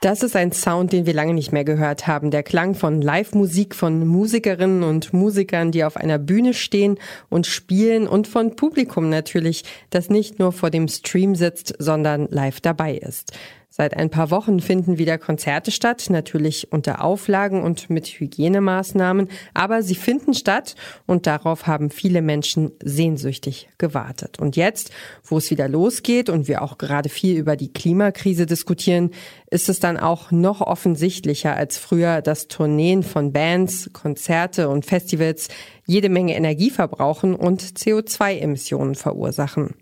Das ist ein Sound, den wir lange nicht mehr gehört haben. Der Klang von Live-Musik von Musikerinnen und Musikern, die auf einer Bühne stehen und spielen und von Publikum natürlich, das nicht nur vor dem Stream sitzt, sondern live dabei ist. Seit ein paar Wochen finden wieder Konzerte statt, natürlich unter Auflagen und mit Hygienemaßnahmen, aber sie finden statt und darauf haben viele Menschen sehnsüchtig gewartet. Und jetzt, wo es wieder losgeht und wir auch gerade viel über die Klimakrise diskutieren, ist es dann auch noch offensichtlicher als früher, dass Tourneen von Bands, Konzerte und Festivals jede Menge Energie verbrauchen und CO2-Emissionen verursachen.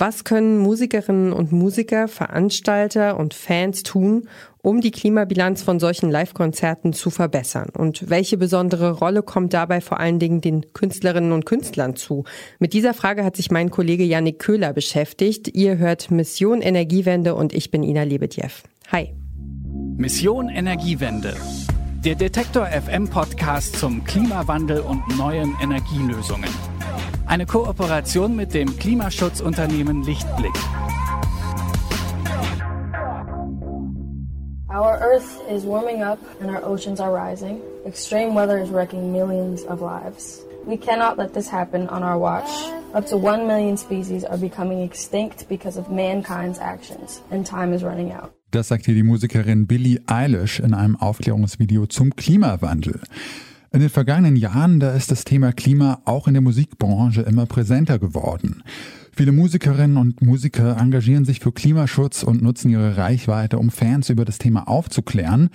Was können Musikerinnen und Musiker, Veranstalter und Fans tun, um die Klimabilanz von solchen Live-Konzerten zu verbessern? Und welche besondere Rolle kommt dabei vor allen Dingen den Künstlerinnen und Künstlern zu? Mit dieser Frage hat sich mein Kollege Yannick Köhler beschäftigt. Ihr hört Mission Energiewende und ich bin Ina Lebedjew. Hi. Mission Energiewende. Der Detektor FM Podcast zum Klimawandel und neuen Energielösungen. Eine Kooperation mit dem Klimaschutzunternehmen Lichtblick. Our Earth is warming up and our oceans are rising. Extreme weather is wrecking millions of lives. We cannot let this happen on our watch. Up to one million species are becoming extinct because of mankind's actions, and time is running out. Das sagt hier die Musikerin Billie Eilish in einem Aufklärungsvideo zum Klimawandel. In den vergangenen Jahren, da ist das Thema Klima auch in der Musikbranche immer präsenter geworden. Viele Musikerinnen und Musiker engagieren sich für Klimaschutz und nutzen ihre Reichweite, um Fans über das Thema aufzuklären.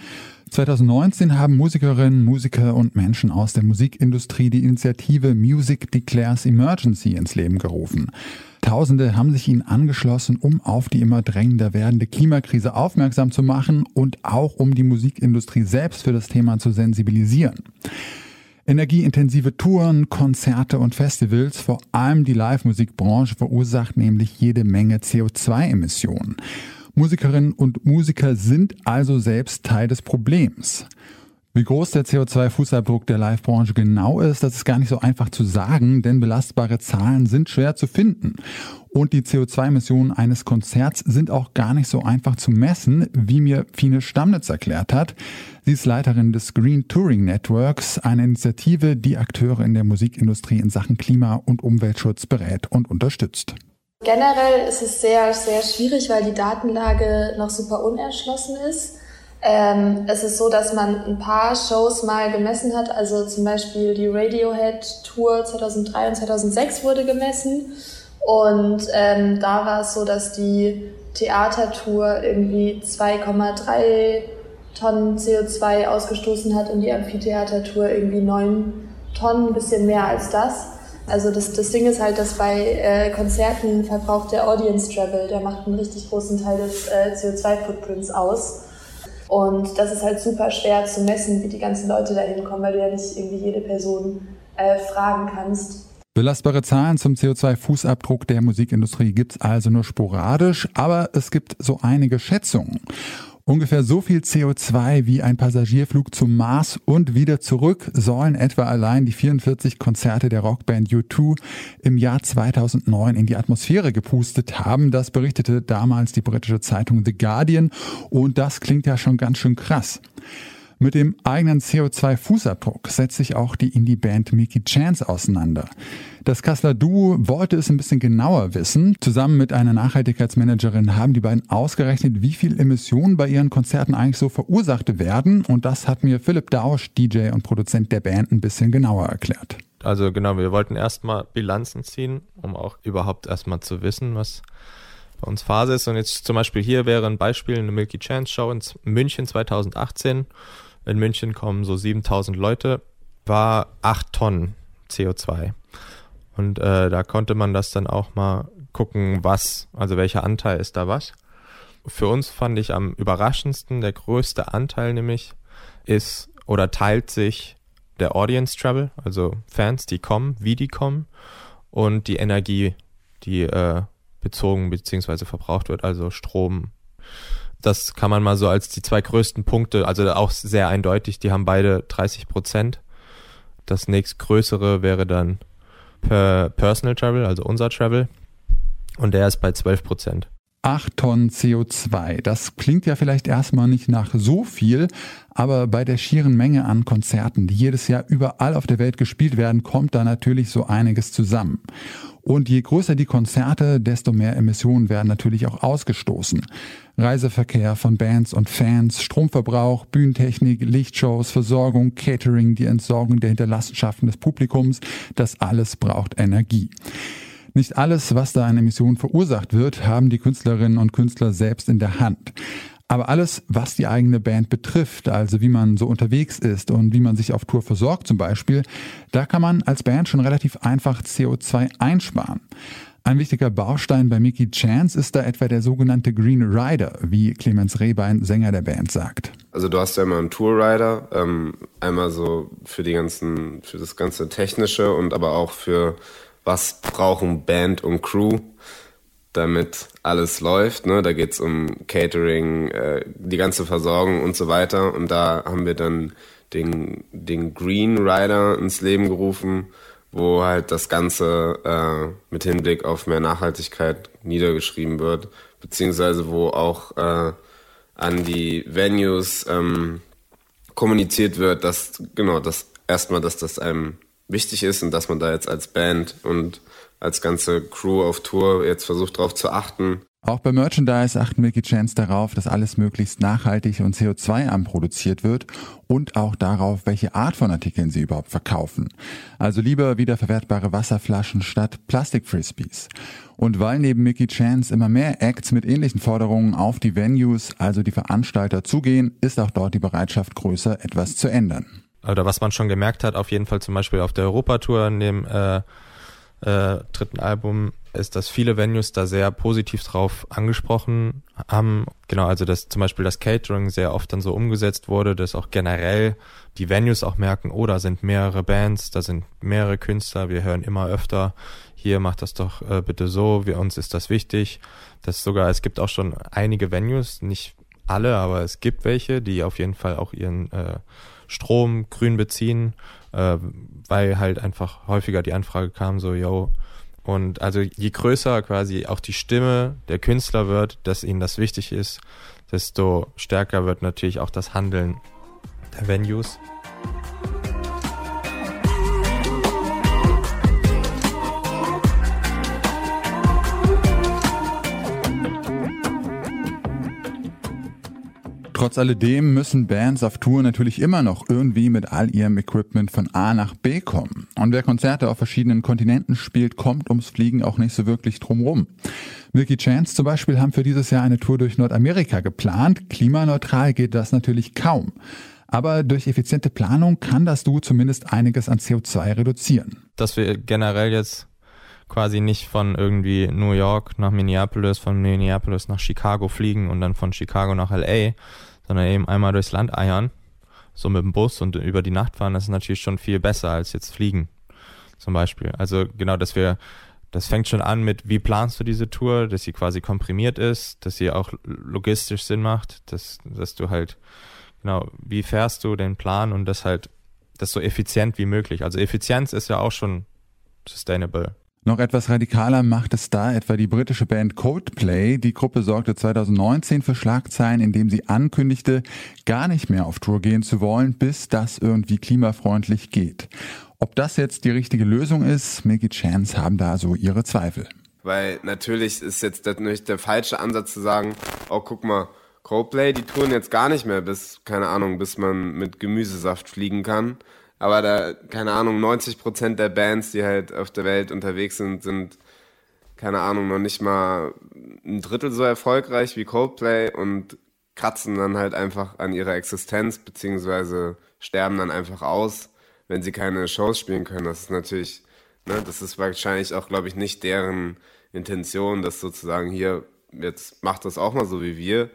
2019 haben Musikerinnen, Musiker und Menschen aus der Musikindustrie die Initiative Music Declares Emergency ins Leben gerufen. Tausende haben sich ihnen angeschlossen, um auf die immer drängender werdende Klimakrise aufmerksam zu machen und auch um die Musikindustrie selbst für das Thema zu sensibilisieren. Energieintensive Touren, Konzerte und Festivals, vor allem die Live-Musikbranche, verursacht nämlich jede Menge CO2-Emissionen. Musikerinnen und Musiker sind also selbst Teil des Problems. Wie groß der CO2-Fußabdruck der Live-Branche genau ist, das ist gar nicht so einfach zu sagen, denn belastbare Zahlen sind schwer zu finden. Und die CO2-Emissionen eines Konzerts sind auch gar nicht so einfach zu messen, wie mir Fine Stammnitz erklärt hat. Sie ist Leiterin des Green Touring Networks, eine Initiative, die Akteure in der Musikindustrie in Sachen Klima- und Umweltschutz berät und unterstützt. Generell ist es sehr, sehr schwierig, weil die Datenlage noch super unerschlossen ist. Ähm, es ist so, dass man ein paar Shows mal gemessen hat. Also zum Beispiel die Radiohead Tour 2003 und 2006 wurde gemessen. Und ähm, da war es so, dass die Theatertour irgendwie 2,3 Tonnen CO2 ausgestoßen hat und die Amphitheatertour irgendwie 9 Tonnen, ein bisschen mehr als das. Also das, das Ding ist halt, dass bei äh, Konzerten verbraucht der Audience Travel, der macht einen richtig großen Teil des äh, CO2-Footprints aus. Und das ist halt super schwer zu messen, wie die ganzen Leute da hinkommen, weil du ja nicht irgendwie jede Person äh, fragen kannst. Belastbare Zahlen zum CO2-Fußabdruck der Musikindustrie gibt's also nur sporadisch, aber es gibt so einige Schätzungen. Ungefähr so viel CO2 wie ein Passagierflug zum Mars und wieder zurück sollen etwa allein die 44 Konzerte der Rockband U2 im Jahr 2009 in die Atmosphäre gepustet haben. Das berichtete damals die britische Zeitung The Guardian und das klingt ja schon ganz schön krass. Mit dem eigenen CO2-Fußabdruck setzt sich auch die Indie-Band Mickey Chance auseinander. Das Kassler Duo wollte es ein bisschen genauer wissen. Zusammen mit einer Nachhaltigkeitsmanagerin haben die beiden ausgerechnet, wie viel Emissionen bei ihren Konzerten eigentlich so verursacht werden. Und das hat mir Philipp Dausch, DJ und Produzent der Band, ein bisschen genauer erklärt. Also genau, wir wollten erstmal Bilanzen ziehen, um auch überhaupt erstmal zu wissen, was bei uns Phase ist. Und jetzt zum Beispiel hier wäre ein Beispiel eine Milky Chance Show in München 2018 in München kommen so 7000 Leute, war 8 Tonnen CO2. Und äh, da konnte man das dann auch mal gucken, was, also welcher Anteil ist da was. Für uns fand ich am überraschendsten, der größte Anteil nämlich ist oder teilt sich der Audience Travel, also Fans, die kommen, wie die kommen und die Energie, die äh, bezogen bzw. verbraucht wird, also Strom, das kann man mal so als die zwei größten Punkte, also auch sehr eindeutig, die haben beide 30 Prozent. Das nächstgrößere wäre dann per Personal Travel, also unser Travel. Und der ist bei 12 Prozent. 8 Tonnen CO2. Das klingt ja vielleicht erstmal nicht nach so viel, aber bei der schieren Menge an Konzerten, die jedes Jahr überall auf der Welt gespielt werden, kommt da natürlich so einiges zusammen. Und je größer die Konzerte, desto mehr Emissionen werden natürlich auch ausgestoßen. Reiseverkehr von Bands und Fans, Stromverbrauch, Bühnentechnik, Lichtshows, Versorgung, Catering, die Entsorgung der Hinterlassenschaften des Publikums, das alles braucht Energie. Nicht alles, was da an Emissionen verursacht wird, haben die Künstlerinnen und Künstler selbst in der Hand. Aber alles, was die eigene Band betrifft, also wie man so unterwegs ist und wie man sich auf Tour versorgt zum Beispiel, da kann man als Band schon relativ einfach CO2 einsparen. Ein wichtiger Baustein bei Mickey Chance ist da etwa der sogenannte Green Rider, wie Clemens Rehbein, Sänger der Band, sagt. Also du hast ja immer einen Tourrider, ähm, einmal so für die ganzen, für das ganze Technische und aber auch für was brauchen Band und Crew, damit alles läuft. Ne? Da geht's um Catering, äh, die ganze Versorgung und so weiter. Und da haben wir dann den, den Green Rider ins Leben gerufen, wo halt das Ganze äh, mit Hinblick auf mehr Nachhaltigkeit niedergeschrieben wird, beziehungsweise wo auch äh, an die Venues ähm, kommuniziert wird, dass genau das erstmal, dass das einem wichtig ist und dass man da jetzt als Band und als ganze Crew auf Tour jetzt versucht darauf zu achten. Auch bei Merchandise achten Mickey Chance darauf, dass alles möglichst nachhaltig und CO2-arm produziert wird und auch darauf, welche Art von Artikeln sie überhaupt verkaufen. Also lieber wiederverwertbare Wasserflaschen statt Plastikfrisbees. Und weil neben Mickey Chance immer mehr Acts mit ähnlichen Forderungen auf die Venues, also die Veranstalter, zugehen, ist auch dort die Bereitschaft größer, etwas zu ändern oder was man schon gemerkt hat, auf jeden Fall zum Beispiel auf der Europatour in dem äh, äh, dritten Album, ist, dass viele Venues da sehr positiv drauf angesprochen haben. Genau, also dass zum Beispiel das Catering sehr oft dann so umgesetzt wurde, dass auch generell die Venues auch merken, oh, da sind mehrere Bands, da sind mehrere Künstler, wir hören immer öfter, hier macht das doch äh, bitte so, wir uns ist das wichtig. Das sogar, es gibt auch schon einige Venues, nicht alle, aber es gibt welche, die auf jeden Fall auch ihren äh, Strom grün beziehen, äh, weil halt einfach häufiger die Anfrage kam, so, yo, und also je größer quasi auch die Stimme der Künstler wird, dass ihnen das wichtig ist, desto stärker wird natürlich auch das Handeln der Venues. Trotz alledem müssen Bands auf Tour natürlich immer noch irgendwie mit all ihrem Equipment von A nach B kommen. Und wer Konzerte auf verschiedenen Kontinenten spielt, kommt ums Fliegen auch nicht so wirklich drumrum. Milky Chance zum Beispiel haben für dieses Jahr eine Tour durch Nordamerika geplant. Klimaneutral geht das natürlich kaum. Aber durch effiziente Planung kann das Du zumindest einiges an CO2 reduzieren. Dass wir generell jetzt quasi nicht von irgendwie New York nach Minneapolis, von Minneapolis nach Chicago fliegen und dann von Chicago nach LA, sondern eben einmal durchs Land eiern, so mit dem Bus und über die Nacht fahren, das ist natürlich schon viel besser als jetzt fliegen, zum Beispiel. Also genau, dass wir, das fängt schon an mit, wie planst du diese Tour, dass sie quasi komprimiert ist, dass sie auch logistisch Sinn macht, dass, dass du halt, genau, wie fährst du den Plan und das halt, das so effizient wie möglich. Also Effizienz ist ja auch schon sustainable. Noch etwas radikaler macht es da etwa die britische Band Coldplay. Die Gruppe sorgte 2019 für Schlagzeilen, indem sie ankündigte, gar nicht mehr auf Tour gehen zu wollen, bis das irgendwie klimafreundlich geht. Ob das jetzt die richtige Lösung ist, Mickey Chance haben da so ihre Zweifel. Weil natürlich ist jetzt natürlich der falsche Ansatz zu sagen, oh guck mal, Coldplay, die touren jetzt gar nicht mehr bis, keine Ahnung, bis man mit Gemüsesaft fliegen kann. Aber da, keine Ahnung, 90 Prozent der Bands, die halt auf der Welt unterwegs sind, sind, keine Ahnung, noch nicht mal ein Drittel so erfolgreich wie Coldplay und kratzen dann halt einfach an ihrer Existenz, beziehungsweise sterben dann einfach aus, wenn sie keine Shows spielen können. Das ist natürlich, ne, das ist wahrscheinlich auch, glaube ich, nicht deren Intention, dass sozusagen hier, jetzt macht das auch mal so wie wir,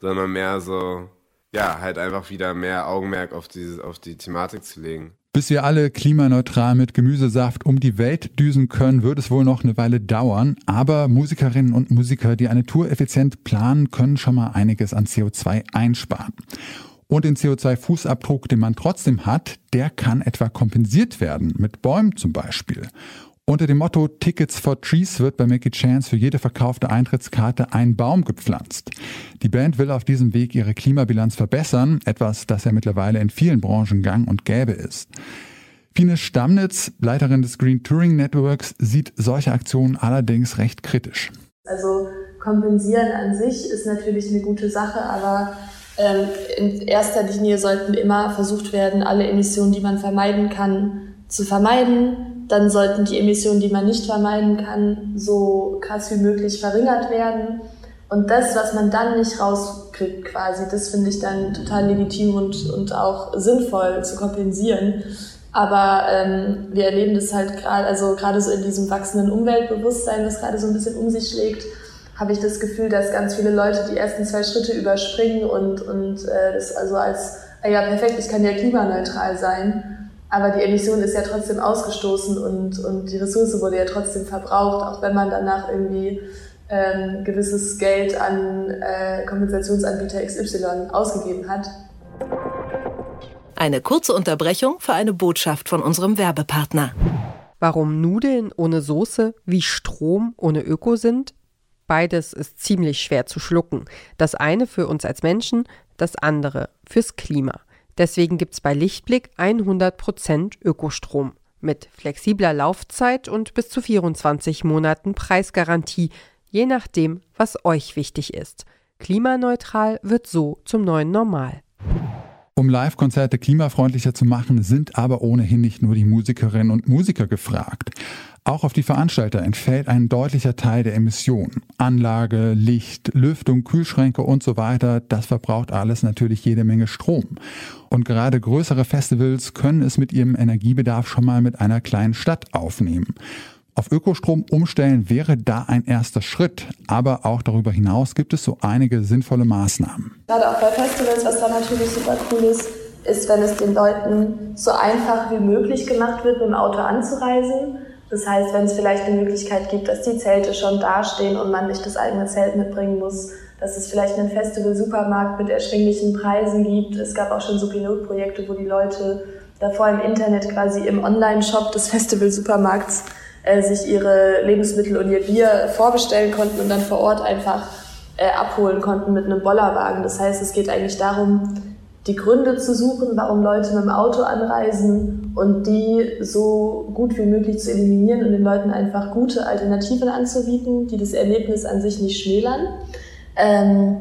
sondern mehr so, ja, halt einfach wieder mehr Augenmerk auf, diese, auf die Thematik zu legen. Bis wir alle klimaneutral mit Gemüsesaft um die Welt düsen können, wird es wohl noch eine Weile dauern. Aber Musikerinnen und Musiker, die eine Tour effizient planen, können schon mal einiges an CO2 einsparen. Und den CO2-Fußabdruck, den man trotzdem hat, der kann etwa kompensiert werden, mit Bäumen zum Beispiel. Unter dem Motto Tickets for Trees wird bei Make a Chance für jede verkaufte Eintrittskarte ein Baum gepflanzt. Die Band will auf diesem Weg ihre Klimabilanz verbessern, etwas, das ja mittlerweile in vielen Branchen gang und gäbe ist. Fine Stammnitz, Leiterin des Green Touring Networks, sieht solche Aktionen allerdings recht kritisch. Also kompensieren an sich ist natürlich eine gute Sache, aber ähm, in erster Linie sollten immer versucht werden, alle Emissionen, die man vermeiden kann, zu vermeiden dann sollten die Emissionen, die man nicht vermeiden kann, so krass wie möglich verringert werden. Und das, was man dann nicht rauskriegt, quasi, das finde ich dann total legitim und, und auch sinnvoll zu kompensieren. Aber ähm, wir erleben das halt gerade, also gerade so in diesem wachsenden Umweltbewusstsein, das gerade so ein bisschen um sich schlägt, habe ich das Gefühl, dass ganz viele Leute die ersten zwei Schritte überspringen und, und äh, das also als, ah ja perfekt, ich kann ja klimaneutral sein aber die Emission ist ja trotzdem ausgestoßen und, und die Ressource wurde ja trotzdem verbraucht, auch wenn man danach irgendwie ähm, gewisses Geld an äh, Kompensationsanbieter XY ausgegeben hat. Eine kurze Unterbrechung für eine Botschaft von unserem Werbepartner. Warum Nudeln ohne Soße wie Strom ohne Öko sind? Beides ist ziemlich schwer zu schlucken. Das eine für uns als Menschen, das andere fürs Klima. Deswegen gibt es bei Lichtblick 100% Ökostrom mit flexibler Laufzeit und bis zu 24 Monaten Preisgarantie, je nachdem, was euch wichtig ist. Klimaneutral wird so zum neuen Normal. Um Live-Konzerte klimafreundlicher zu machen, sind aber ohnehin nicht nur die Musikerinnen und Musiker gefragt. Auch auf die Veranstalter entfällt ein deutlicher Teil der Emissionen. Anlage, Licht, Lüftung, Kühlschränke und so weiter, das verbraucht alles natürlich jede Menge Strom. Und gerade größere Festivals können es mit ihrem Energiebedarf schon mal mit einer kleinen Stadt aufnehmen. Auf Ökostrom umstellen wäre da ein erster Schritt, aber auch darüber hinaus gibt es so einige sinnvolle Maßnahmen. Gerade auch bei Festivals, was da natürlich super cool ist, ist, wenn es den Leuten so einfach wie möglich gemacht wird, mit dem Auto anzureisen. Das heißt, wenn es vielleicht eine Möglichkeit gibt, dass die Zelte schon dastehen und man nicht das eigene Zelt mitbringen muss, dass es vielleicht einen Festival-Supermarkt mit erschwinglichen Preisen gibt. Es gab auch schon so Pilotprojekte, wo die Leute davor im Internet quasi im Online-Shop des Festival-Supermarkts äh, sich ihre Lebensmittel und ihr Bier vorbestellen konnten und dann vor Ort einfach äh, abholen konnten mit einem Bollerwagen. Das heißt, es geht eigentlich darum, die Gründe zu suchen, warum Leute mit dem Auto anreisen und die so gut wie möglich zu eliminieren und den Leuten einfach gute Alternativen anzubieten, die das Erlebnis an sich nicht schmälern. Ähm,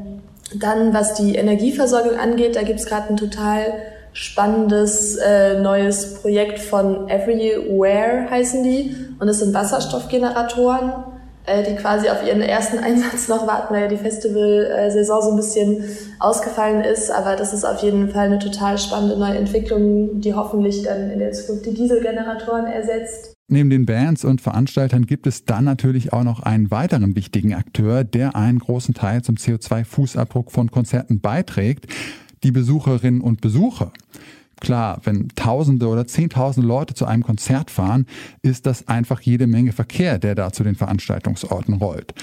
dann, was die Energieversorgung angeht, da gibt es gerade ein total spannendes äh, neues Projekt von Everywhere heißen die. Und es sind Wasserstoffgeneratoren, die quasi auf ihren ersten Einsatz noch warten, weil ja die Festivalsaison so ein bisschen ausgefallen ist. Aber das ist auf jeden Fall eine total spannende neue Entwicklung, die hoffentlich dann in der Zukunft die Dieselgeneratoren ersetzt. Neben den Bands und Veranstaltern gibt es dann natürlich auch noch einen weiteren wichtigen Akteur, der einen großen Teil zum CO2-Fußabdruck von Konzerten beiträgt die Besucherinnen und Besucher. Klar, wenn Tausende oder Zehntausende Leute zu einem Konzert fahren, ist das einfach jede Menge Verkehr, der da zu den Veranstaltungsorten rollt.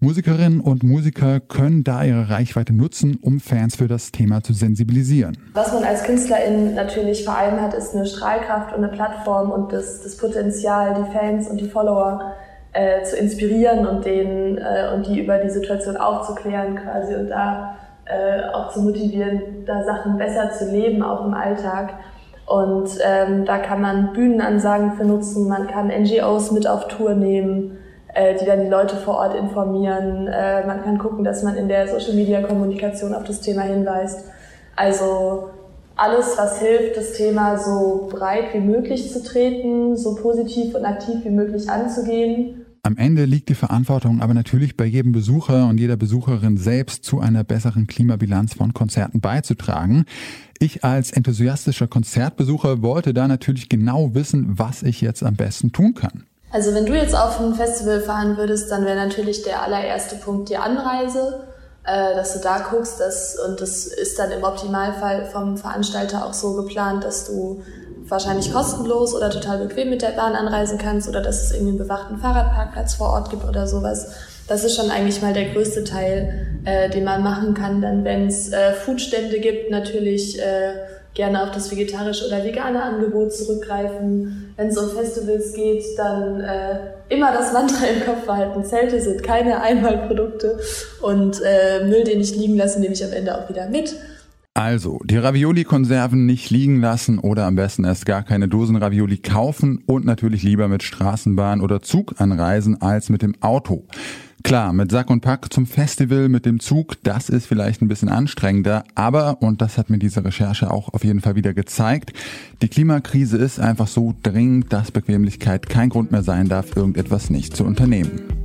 Musikerinnen und Musiker können da ihre Reichweite nutzen, um Fans für das Thema zu sensibilisieren. Was man als Künstlerin natürlich vor allem hat, ist eine Strahlkraft und eine Plattform und das, das Potenzial, die Fans und die Follower äh, zu inspirieren und denen äh, und die über die Situation aufzuklären quasi und da äh, auch zu motivieren, da Sachen besser zu leben, auch im Alltag. Und ähm, da kann man Bühnenansagen für nutzen, man kann NGOs mit auf Tour nehmen, äh, die dann die Leute vor Ort informieren. Äh, man kann gucken, dass man in der Social-Media-Kommunikation auf das Thema hinweist. Also alles, was hilft, das Thema so breit wie möglich zu treten, so positiv und aktiv wie möglich anzugehen. Am Ende liegt die Verantwortung aber natürlich bei jedem Besucher und jeder Besucherin selbst zu einer besseren Klimabilanz von Konzerten beizutragen. Ich als enthusiastischer Konzertbesucher wollte da natürlich genau wissen, was ich jetzt am besten tun kann. Also wenn du jetzt auf ein Festival fahren würdest, dann wäre natürlich der allererste Punkt die Anreise, äh, dass du da guckst, dass, und das ist dann im Optimalfall vom Veranstalter auch so geplant, dass du wahrscheinlich kostenlos oder total bequem mit der Bahn anreisen kannst oder dass es irgendwie einen bewachten Fahrradparkplatz vor Ort gibt oder sowas. Das ist schon eigentlich mal der größte Teil, äh, den man machen kann. Dann, wenn es äh, Foodstände gibt, natürlich äh, gerne auf das vegetarische oder vegane Angebot zurückgreifen. Wenn es um Festivals geht, dann äh, immer das Mantra im Kopf behalten. Zelte sind keine Einmalprodukte und äh, Müll, den ich liegen lasse, nehme ich am Ende auch wieder mit. Also, die Ravioli-Konserven nicht liegen lassen oder am besten erst gar keine Dosen Ravioli kaufen und natürlich lieber mit Straßenbahn oder Zug anreisen als mit dem Auto. Klar, mit Sack und Pack zum Festival mit dem Zug, das ist vielleicht ein bisschen anstrengender, aber, und das hat mir diese Recherche auch auf jeden Fall wieder gezeigt, die Klimakrise ist einfach so dringend, dass Bequemlichkeit kein Grund mehr sein darf, irgendetwas nicht zu unternehmen.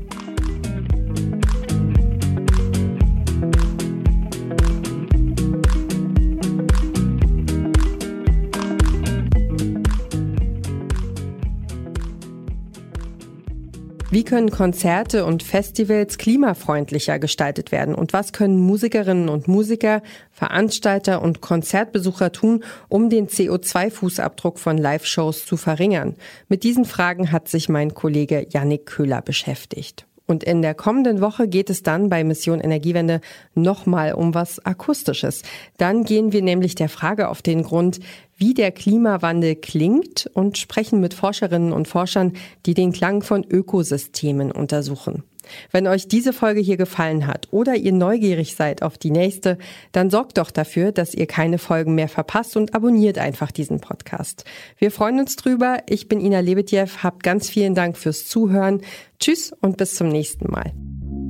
Wie können Konzerte und Festivals klimafreundlicher gestaltet werden? Und was können Musikerinnen und Musiker, Veranstalter und Konzertbesucher tun, um den CO2-Fußabdruck von Live-Shows zu verringern? Mit diesen Fragen hat sich mein Kollege Yannick Köhler beschäftigt. Und in der kommenden Woche geht es dann bei Mission Energiewende nochmal um was Akustisches. Dann gehen wir nämlich der Frage auf den Grund, wie der Klimawandel klingt und sprechen mit Forscherinnen und Forschern, die den Klang von Ökosystemen untersuchen. Wenn euch diese Folge hier gefallen hat oder ihr neugierig seid auf die nächste, dann sorgt doch dafür, dass ihr keine Folgen mehr verpasst und abonniert einfach diesen Podcast. Wir freuen uns drüber. Ich bin Ina Lebedjew. Habt ganz vielen Dank fürs Zuhören. Tschüss und bis zum nächsten Mal.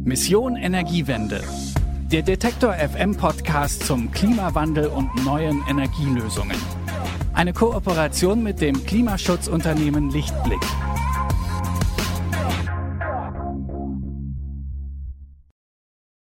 Mission Energiewende. Der Detektor FM Podcast zum Klimawandel und neuen Energielösungen. Eine Kooperation mit dem Klimaschutzunternehmen Lichtblick.